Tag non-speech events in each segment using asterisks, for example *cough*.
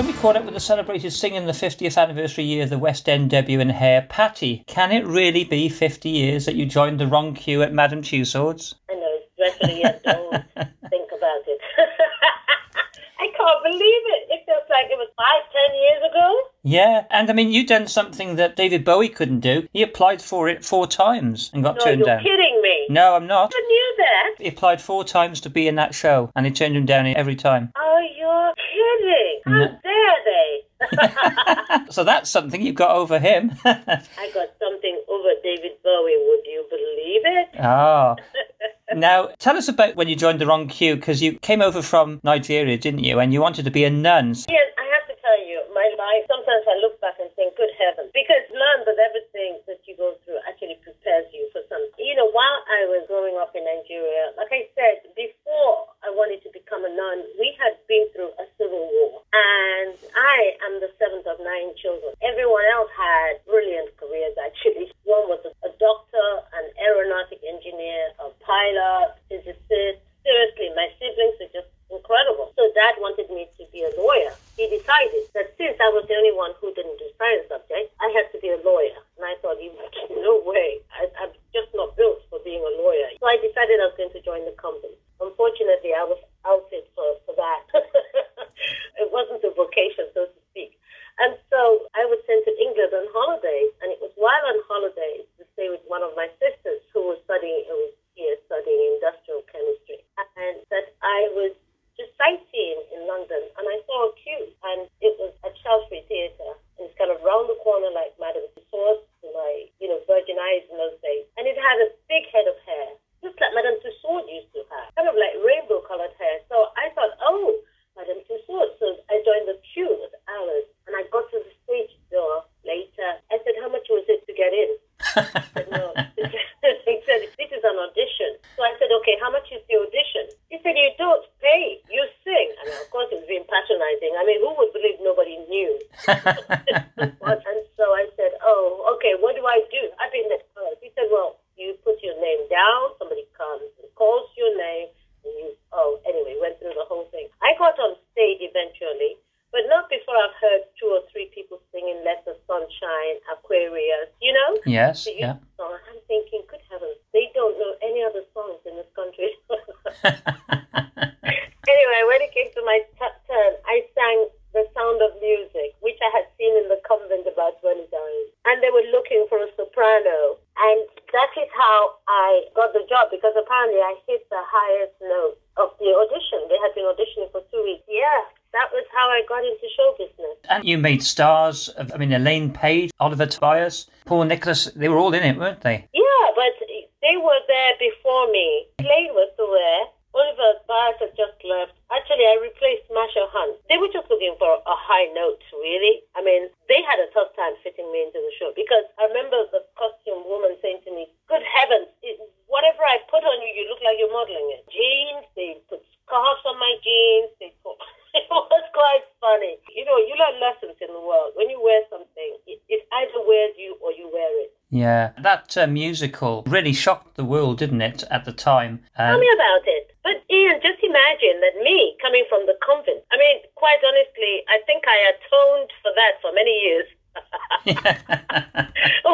time we caught up with the celebrated singing the 50th anniversary year of the West End debut in Hair, Patty, can it really be 50 years that you joined the wrong queue at Madame Tussauds? I know, dreadfully, I don't *laughs* think about it. *laughs* I can't believe it. It feels like it was five, ten years ago. Yeah, and I mean, you've done something that David Bowie couldn't do. He applied for it four times and got no, turned you're kidding me. No, I'm not. You knew that. He applied four times to be in that show, and they turned him down every time. Oh, you're kidding. No so that's something you've got over him. *laughs* I got something over David Bowie, would you believe it? Oh. *laughs* now, tell us about when you joined the wrong queue because you came over from Nigeria, didn't you? And you wanted to be a nun. Yes, I have to tell you, my life, sometimes I look back and think, good heavens, because none but everything that you go through actually prepares you for something. You know, while I was growing up in Nigeria, like I said, that one said, *laughs* no. he said, this is an audition. So I said, okay, how much is the audition? He said, you don't pay, you sing. And of course, it was being patronizing. I mean, who would believe nobody knew? *laughs* yes. Yeah. And you made stars of, I mean, Elaine Paige, Oliver Tobias, Paul Nicholas, they were all in it, weren't they? Yeah, that uh, musical really shocked the world, didn't it, at the time? Uh, Tell me about it. But Ian, just imagine that me coming from the convent. I mean, quite honestly, I think I atoned for that for many years. *laughs* *laughs* *laughs*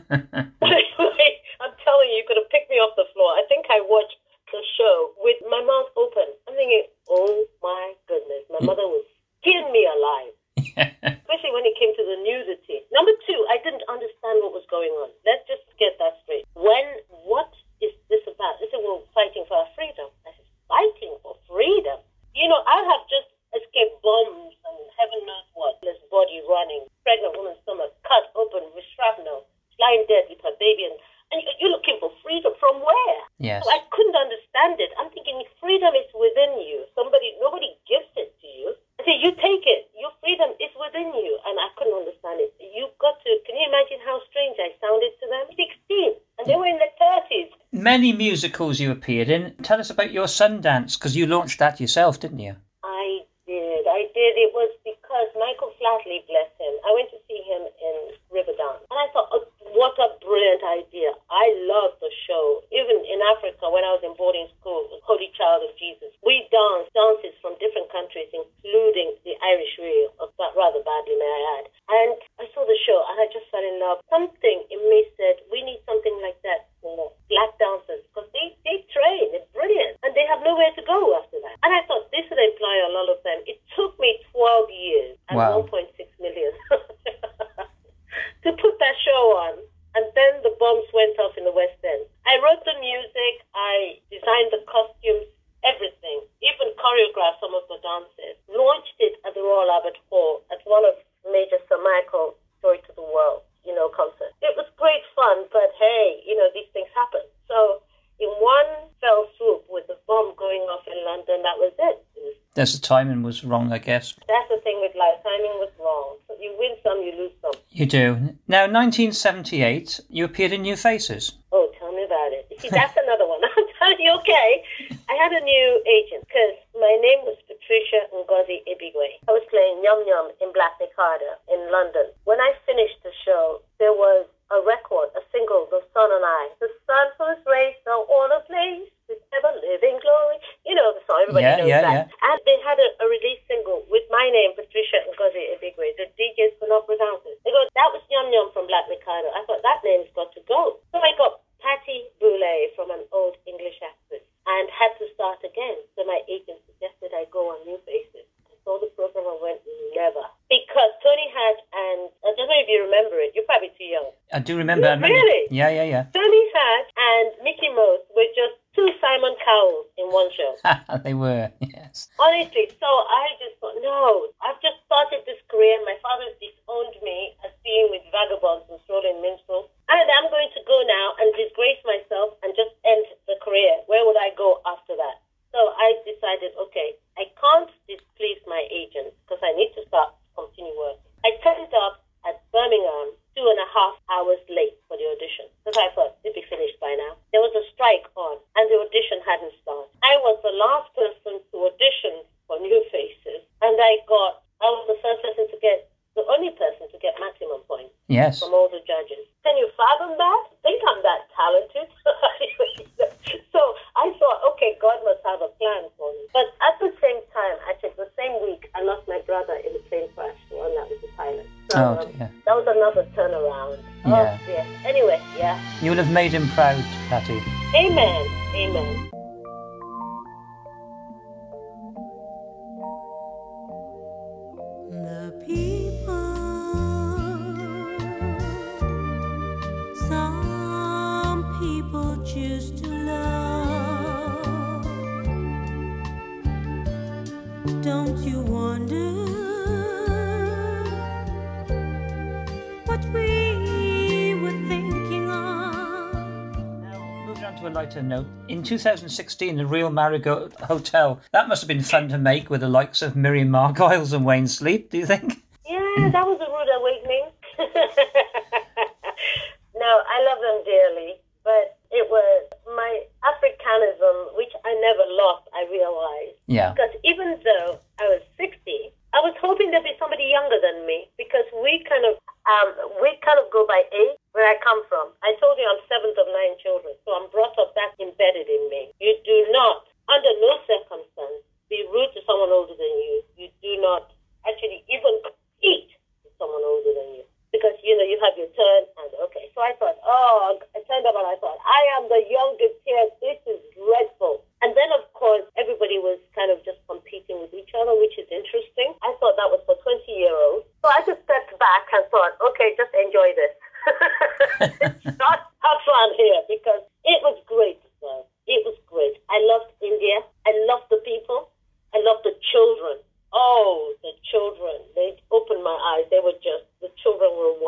many musicals you appeared in. Tell us about your Sundance because you launched that yourself, didn't you? That's the timing was wrong, I guess. That's the thing with life. Timing was wrong. You win some, you lose some. You do. Now, 1978, you appeared in New Faces. Oh, tell me about it. See, that's another one. *laughs* I'm you okay? I had a new agent because my name was Patricia Ngozi Ebigwei. I was playing Yum Yum in Black Mikado in London. When I finished the show, there was a record, a single, The Sun and I. The sun was raised on all the place, this ever living glory. You know the song, everybody yeah, knows yeah, that. Yeah. I do remember. No, I remember. Really? Yeah, yeah, yeah. Tony Hatch and Mickie Most were just two Simon Cowells in one show. *laughs* they were, yes. Honestly, so I just thought, no, Anyway, yeah. You'll have made him proud, Patty. Amen. Amen. In 2016, the Real Marigold Hotel. That must have been fun to make with the likes of Miriam Margolyes and Wayne Sleep, do you think? Yeah, that was a rude awakening. *laughs* no, I love them dearly, but it was my Africanism, which I never lost, I realized. Yeah. Because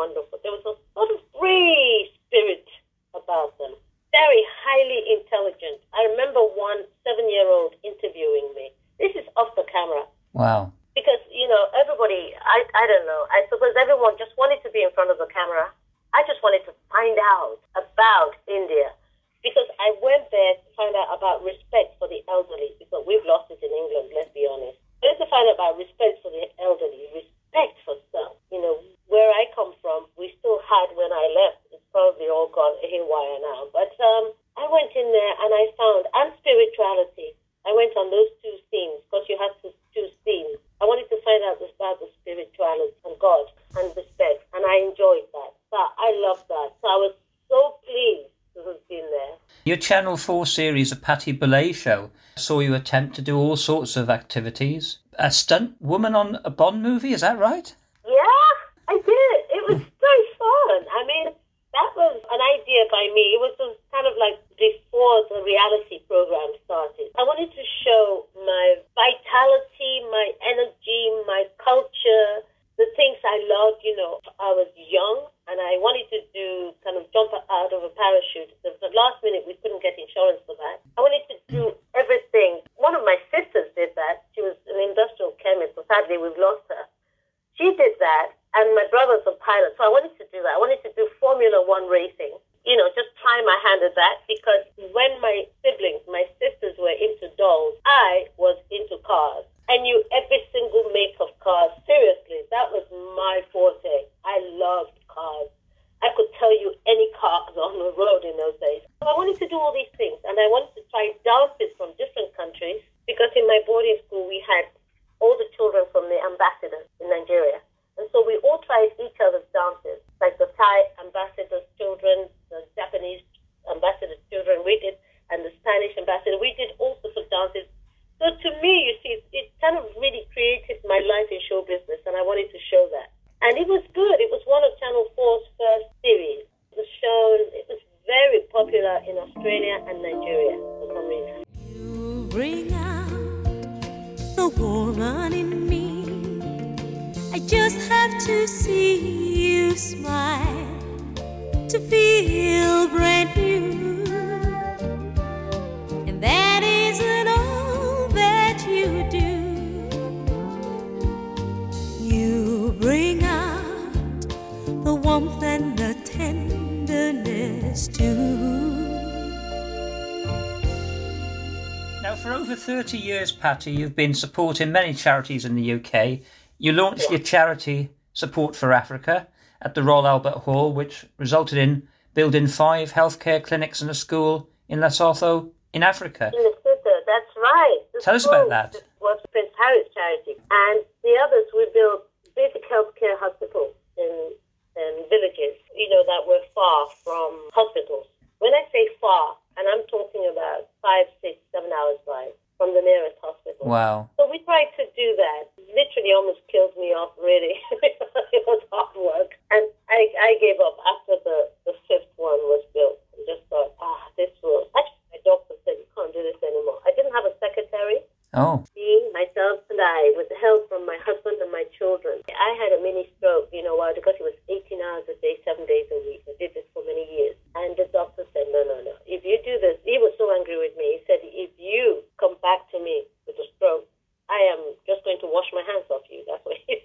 wonderful. There was a lot of free spirit about them, very highly intelligent. I remember one seven year old interviewing me. This is off the camera. Wow. Because, you know, everybody, I, I don't know, I suppose everyone just Channel 4 series, The Patti Boulaye Show, saw you attempt to do all sorts of activities. A stunt woman on a Bond movie, is that right? Yeah, I did. It was *laughs* so fun. I mean, that was an idea by me. It was just kind of like before the reality program started. I wanted to show my vitality, my energy, my culture, the things I loved. You know, I was young and I wanted to do kind of jump out of a parachute. The, the last minute, we couldn't get insurance for that. I wanted to do everything. One of my sisters did that. She was an industrial chemist, but sadly, we've lost her. She did that, and my brother's a pilot, so I wanted to do that. I wanted to do Formula One racing. You know, just try my hand at that because when my siblings, my sisters were into dolls, I was into cars. I knew every single make of cars. Seriously, that was my forte. I loved cars. I could tell you any cars on the road in those days. So I wanted to do all these 30 years, Patty, you've been supporting many charities in the UK. You launched your charity Support for Africa at the Royal Albert Hall, which resulted in building five healthcare clinics and a school in Lesotho in Africa. In city, that's right. The Tell us about that. Was Prince Harry's charity, and the others we built basic healthcare hospitals in, in villages, you know, that were far from hospitals. When I say far, and I'm talking about five, six, seven hours drive from the nearest hospital. Wow. So we tried to do that. Literally almost killed me off, really. *laughs* it was hard work. And I, I gave up after the, the fifth one was built. I just thought, ah, this will. Actually, my doctor said, you can't do this anymore. I didn't have a secretary. Oh, Me, myself, and I, with the help from my husband and my children. I had a mini stroke, you know, why? Because it was 18 hours a day, seven days a week. I did this for many years. And the doctor said, no, no, no. If you do this, he was so angry with me. He said, if you come back to me with a stroke, I am just going to wash my hands off you. That's what he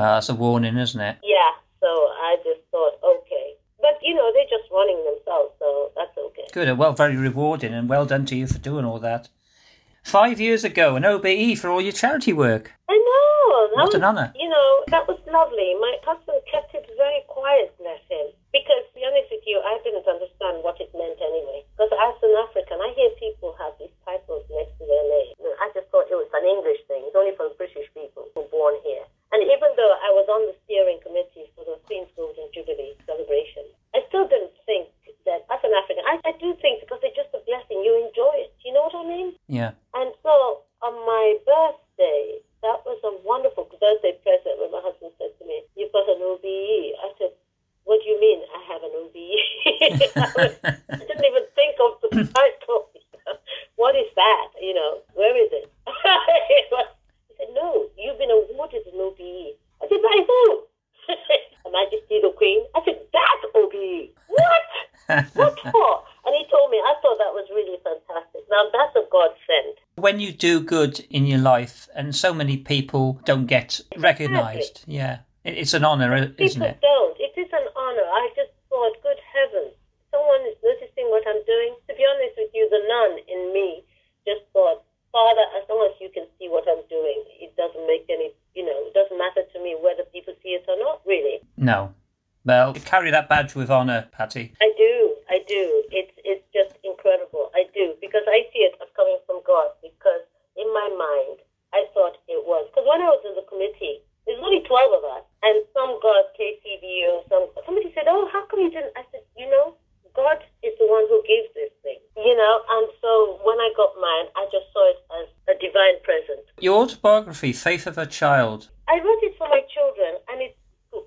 well, that's a warning, isn't it? Yeah. So I just thought, okay. But, you know, they're just running themselves, so that's okay. Good, well, very rewarding, and well done to you for doing all that. Five years ago, an OBE for all your charity work. I know. That What was, an honour. You know, that was lovely. My husband kept it very quiet, bless him. Because, to be honest with you, I didn't understand what it meant anyway. Because as an African, I hear people have these titles next to their name. I just thought it was an English thing. It's only for British people who are born here. And even though I was on the steering committee for the Queen's Golden Jubilee celebration, I still didn't think that as an African, I, I do think because it's just a blessing, you enjoy it. You know what I mean? Yeah. And so on my birthday, that was a wonderful birthday present when my husband said to me, You've got an OBE. I said, What do you mean I have an OBE? I, was- I didn't even think of the title. what is that? You know, where is it? he said, No, you've been awarded an OBE. I said, By who? Her Majesty the Queen. I said, That OBE. What? What for? And he told me, I thought that was really fantastic. Now, that's a godsend. when you do good in your life and so many people don't get recognised. Yeah, it's an honour, uh, isn't People it? don't. It is an honor. I just thought, good heavens, someone is noticing what I'm doing. To be honest with you, the nun in me just thought, Father, as long as you can see what I'm doing, it doesn't make any, you know, it doesn't matter to me whether people see it or not, really. No. Well, carry that badge with honour, Patty. I do. It's it's just incredible. I do because I see it as coming from God. Because in my mind, I thought it was because when I was in the committee, there's only twelve of us, and some got KCVO. Some somebody said, "Oh, how come you didn't?" I said, "You know, God is the one who gives this thing." You know, and so when I got mine, I just saw it as a divine present. Your autobiography, Faith of a Child. I wrote it for my children, and it's,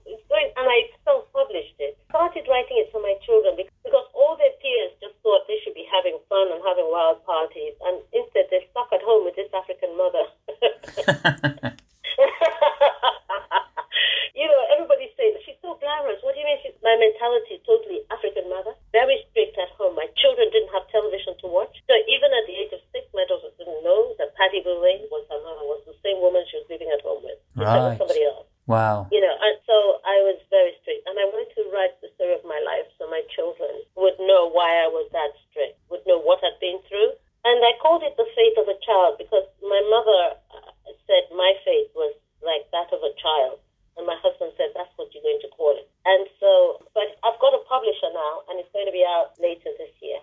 it's going, and I self-published it. Started writing it for my children because all their peers just thought they should be having fun and having wild parties, and instead they're stuck at home with this African mother. *laughs* *laughs* you know, everybody's saying she's so glamorous. What do you mean? She's, my mentality is totally African mother, very strict at home. My children didn't have television to watch, so even at the age of six, my daughter didn't know that Patti Boulaye was her mother, was the same woman she was living at home with. Instead Right. of somebody else wow. you know, and so I was very strict, and I wanted to write the story of my life so my children would know why I was that strict, would know what I'd been through, and I called it the faith of a child because my mother uh, said my faith was like that of a child, and my husband said that's what you're going to call it, and so, but I've got a publisher now, and it's going to be out later this year.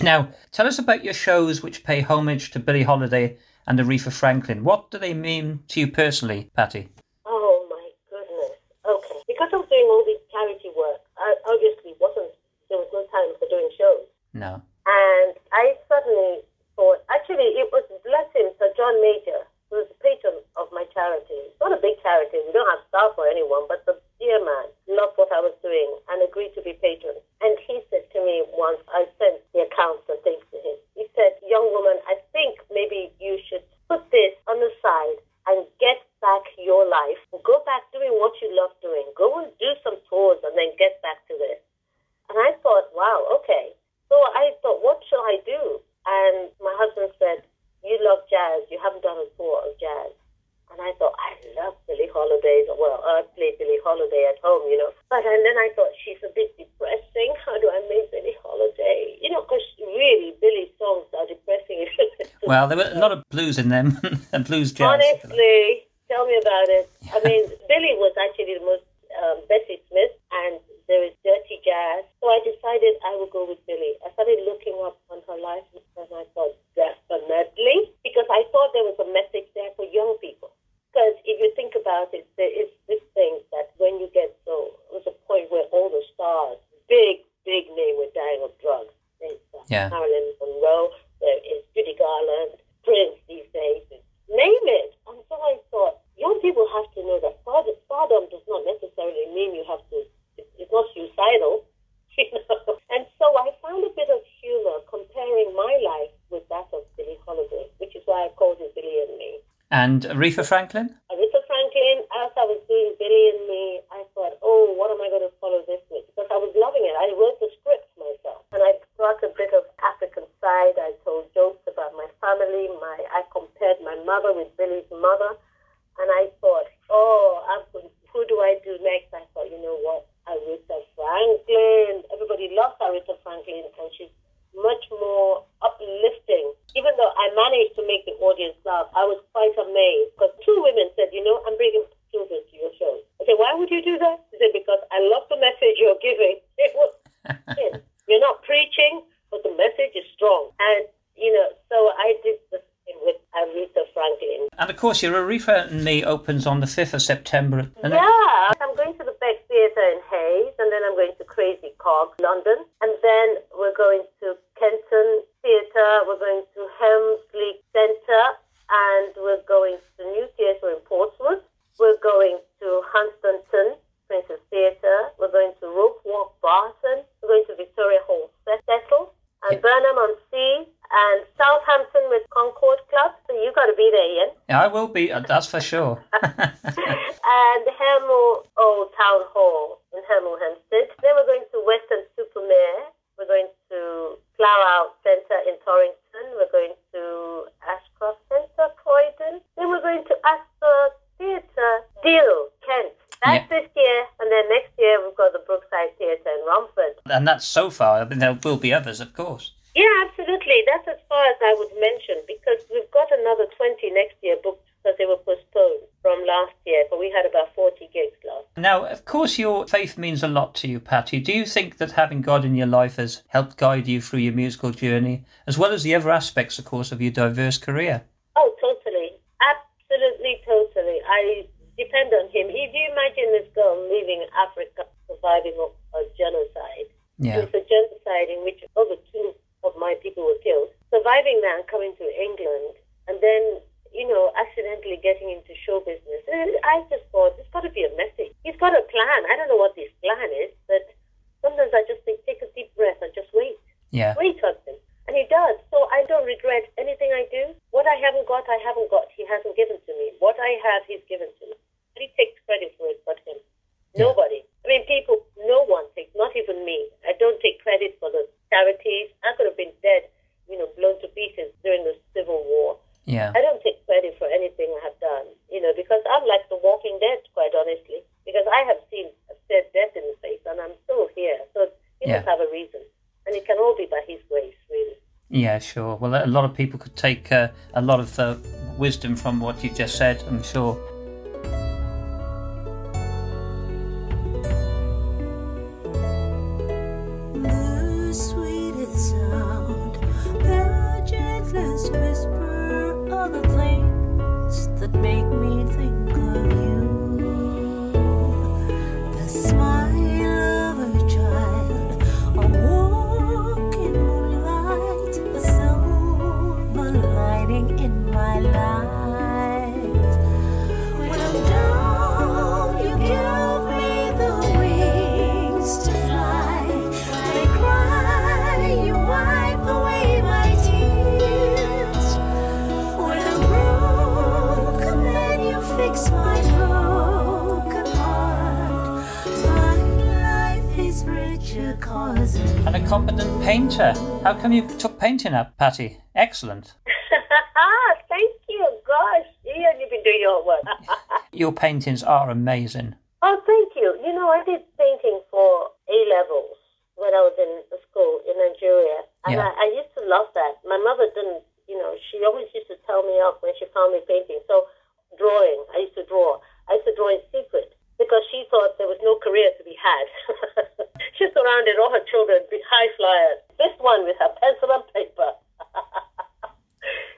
Now, tell us about your shows which pay homage to Billie Holiday and Aretha Franklin. What do they mean to you personally, Patty? Oh my goodness. Okay. Because I was doing all this charity work, I obviously wasn't, there was no time for doing shows. No. And I suddenly thought, actually, it was, bless him, Sir John Major, who is the patron of my charity. It's not a big charity, we don't have staff or anyone, but the dear man loved what I was doing and agreed to be patron. And he said to me once, I sent the accounts and things to him. He said, young woman, I think maybe you should put this on the side and get back your life. Go back doing what you love doing. Go and do some tours and then get back to this. And I thought, wow, okay. So I thought, what shall I do? And my husband said, you love jazz. You haven't done a tour of jazz. And I thought, I love Billie Holiday. Well, I played Billie Holiday at home, you know. But and then I thought, she's a bit depressing. *laughs* How do I make Billie Holiday? You know, because really, Billie's songs are depressing. Well, there were a lot of blues in them, *laughs* and blues jazz. Honestly, tell me about it. I mean, Billy was actually the most um, Bessie Smith, and there is dirty jazz. So I decided I would go with Billy. I started looking up on her life, and I thought definitely because I thought there was a message there for young people. Because if you think about it, there is this thing that when you get so, it was a point where all the stars, big, big name, were dying of drugs. There's uh, Yeah. Marilyn Monroe, there is Judy Garland, Prince these days, name it. And so I thought, young people have to know that stardom, stardom does not necessarily mean you have to, it- it's not suicidal, you know. And so I found a bit of humor comparing my life with that of Billie Holiday, which is why I called it Billie and Me. And Aretha Franklin? Franklin, as I was doing Billy and Me, I thought, oh, what am I going to follow this with? Because I was loving it. I wrote the script myself. And I brought a bit of African side. I told jokes about my family. My I compared my mother with Billy's mother. And I thought, oh, I'm going, who do I do next? I thought, you know what? Aretha Franklin. Everybody loves Aretha Franklin, and she's much more uplifting. Even though I managed to make the audience laugh, I was quite amazed because two women said, "You know, I'm bringing children to your show." I said, "Why would you do that?" They said, "Because I love the message you're giving." It was yes. you're not preaching, but the message is strong, and you know. So I did the thing with Aretha Franklin. And of course, your Aretha and Me opens on the 5th of September. Yeah, I'm going to the Beck Theatre in Hayes, and then I'm going to Crazy Coqs, London, and then we're going to Kenton Theatre, we're going to Helmsley I will be, uh, that's for sure. and Hemel Old Town Hall in Hemel Hempstead. Then we're going to Western Supermare. We're going to Clara Centre in Torrington. We're going to Ashcroft Centre, Croydon. Then we're going to Astor Theatre, Deal, Kent. That's yeah. this year, and then next year we've got the Brookside Theatre in Romford. And that's so far. I mean, there will be others, of course far as I would mention because we've got another 20 next year booked because they were postponed from last year, but we had about 40 gigs last. Now, of course, your faith means a lot to you, Patty. Do you think that having God in your life has helped guide you through your musical journey, as well as the other aspects, of course, of your diverse career? Oh, totally. Absolutely, totally. I depend on him. If you imagine this girl leaving Africa, surviving a, genocide, Yeah. It's a genocide in which over two of my people were killed. Surviving that and coming to England and then, you know, accidentally getting into show business. I just thought, there's got to be a message. He's got a plan. I don't know what his plan is, but sometimes I just think, take a deep breath and just wait. Yeah. Wait on him. And he does. So I don't regret anything I do. What I haven't got, I haven't got. He hasn't given to me. What I have, he's given to me. He takes credit for it, but him. Yeah. Nobody. I mean, people, no one takes, not even me. I don't take credit for the charities. I could have been dead, you know, blown to pieces during the Civil War. Yeah. I don't take credit for anything I have done, you know, because I'm like the walking dead, quite honestly, because I have seen, I've stared death in the face and I'm still here. So he Yeah. must have a reason. And it can all be by his grace, really. Yeah, sure. Well, a lot of people could take uh, a lot of uh, wisdom from what you just said, I'm sure. Competent painter. How come you took painting up, Patty? Excellent. *laughs* Thank you. Gosh, Ian, you've been doing your work. *laughs* Your paintings are amazing. oh, thank you. You know, I did painting for A levels when I was in school in Nigeria, and Yeah. I, I used to love that. My mother didn't, you know, she always used to tell me off when she found me painting. So, drawing, I used to draw. I used to draw in secret because she thought there was no career to be had. *laughs* she surrounded all her children with high flyers. This one with her pencil and paper. *laughs*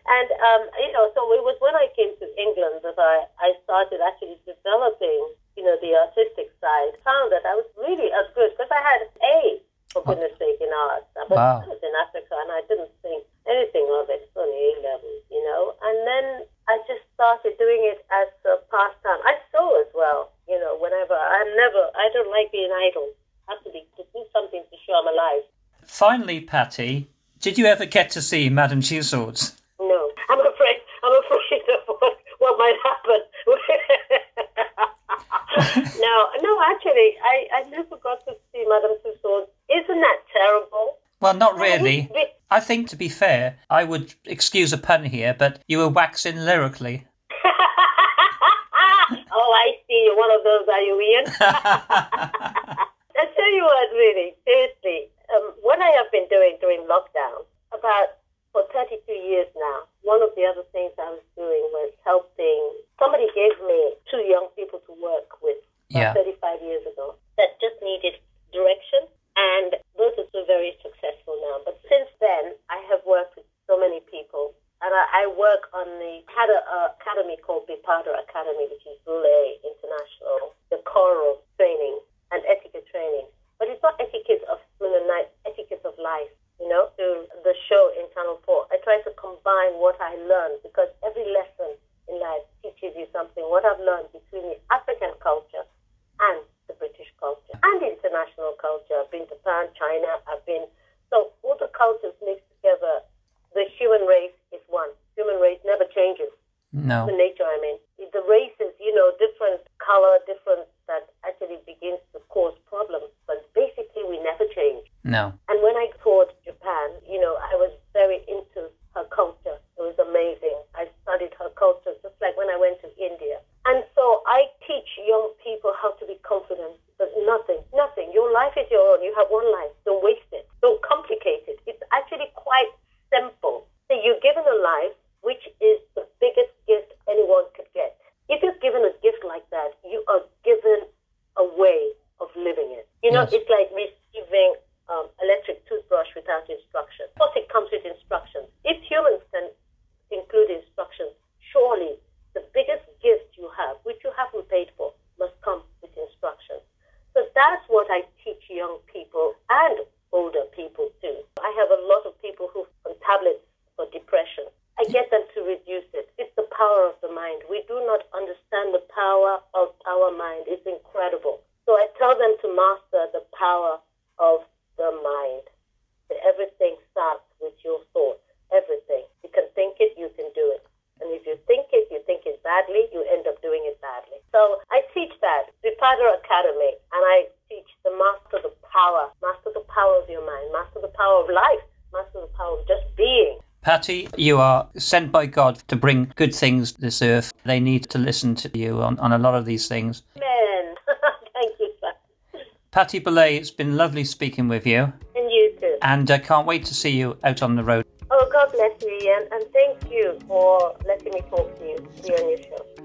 And um, you know, so it was when I came to England that I, I started actually developing, you know, the artistic side. Found that I was really as good because I had A for goodness sake in art. But Wow. I was in Africa and I didn't think anything of it. It's only A level, you know. And then I just started doing it as a pastime. I sew as well, you know. Whenever I'm never, I don't like being idle. I have to be to do something to show I'm alive. Finally, Patty, did you ever get to see Madame Tussauds? No, I'm afraid. I'm afraid of what, what might happen. *laughs* no, no. Actually, I, I never got to see Madame Tussauds. Isn't that terrible? Well, not really. I think, to be fair, I would excuse a pun here, but you were waxing lyrically. I see. You're one of those, are you, Ian? *laughs* *laughs* I tell you what, really, seriously, um, what I have been doing during lockdown, about for 32 years now, one of the other things I was doing was helping. Somebody gave me two young people to work with Yeah. 35 years ago that just needed direction, and those are two very successful now. But since then, I have worked with so many people. And I, I work on the had a, a academy called Bipada Academy, which is Boulaye International, the choral training and etiquette training. But it's not etiquette of night, etiquette of life, you know, to the show in Channel 4. I try to combine what I learned because every lesson in life teaches you something. What I've learned between the African culture and the British culture and international culture. I've been to Japan, China, I've been, so all the cultures mixed together. The human race is one. Human race never changes No. the nature I mean. The races, you know, different color, different that actually begins to cause problems. But basically, we never change. No. And when I toured Japan, you know, I was very into her culture. It was amazing. I studied her culture just like when I went to India. And so I teach young people how to be confident because You know, it's like receiving um, electric toothbrush without instructions. Of course, it comes with instructions. If humans can include instructions, surely the biggest gift you have, which you haven't paid for, must come with instructions. So that's what I teach young people and older people too. I have a lot of people who on tablets for depression. I get them to reduce it. It's the power of the mind. We do not understand the power of our mind. It's incredible. So I tell them to master the power of the mind. That everything starts with your thoughts. Everything. You can think it, you can do it. And if you think it, you think it badly, you end up doing it badly. So I teach that, Vipada Academy, and I teach the master the power, master the power of your mind, master the power of life, master the power of just being. Patty, you are sent by God to bring good things to this earth. They need to listen to you on, on a lot of these things. Man, *laughs* thank you, sir. Patti Boulaye, it's been lovely speaking with you, And you too. and I can't wait to see you out on the road. Oh, God bless you, Ian, and thank you for letting me talk to you, be on your show.